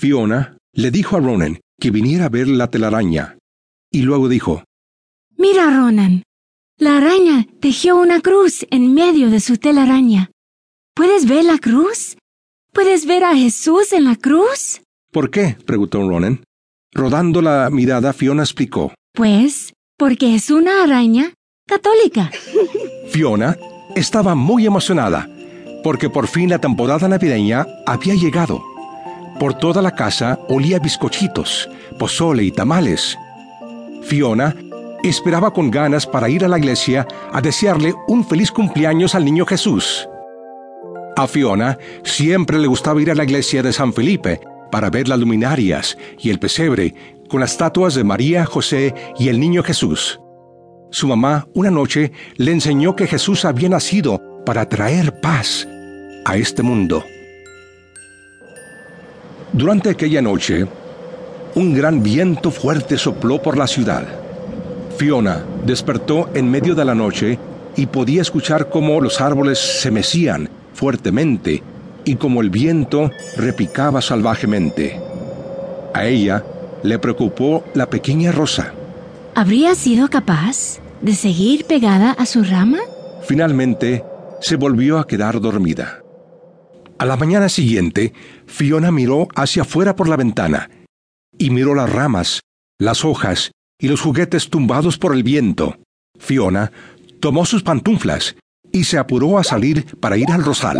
Fiona le dijo a Ronan que viniera a ver la telaraña, y luego dijo, Mira, Ronan, la araña tejió una cruz en medio de su telaraña. ¿Puedes ver la cruz? ¿Puedes ver a Jesús en la cruz? ¿Por qué? preguntó Ronan. Rodando la mirada, Fiona explicó. Pues, porque es una araña católica. Fiona estaba muy emocionada, porque por fin la temporada navideña había llegado. Por toda la casa olía bizcochitos, pozole y tamales. Fiona esperaba con ganas para ir a la iglesia a desearle un feliz cumpleaños al niño Jesús. A Fiona siempre le gustaba ir a la iglesia de San Felipe para ver las luminarias y el pesebre con las estatuas de María, José y el niño Jesús. Su mamá una noche le enseñó que Jesús había nacido para traer paz a este mundo. Durante aquella noche, un gran viento fuerte sopló por la ciudad. Fiona despertó en medio de la noche y podía escuchar cómo los árboles se mecían fuertemente y cómo el viento repicaba salvajemente. A ella le preocupó la pequeña rosa. ¿Habría sido capaz de seguir pegada a su rama? Finalmente, se volvió a quedar dormida. A la mañana siguiente, Fiona miró hacia afuera por la ventana y miró las ramas, las hojas y los juguetes tumbados por el viento. Fiona tomó sus pantuflas y se apuró a salir para ir al rosal.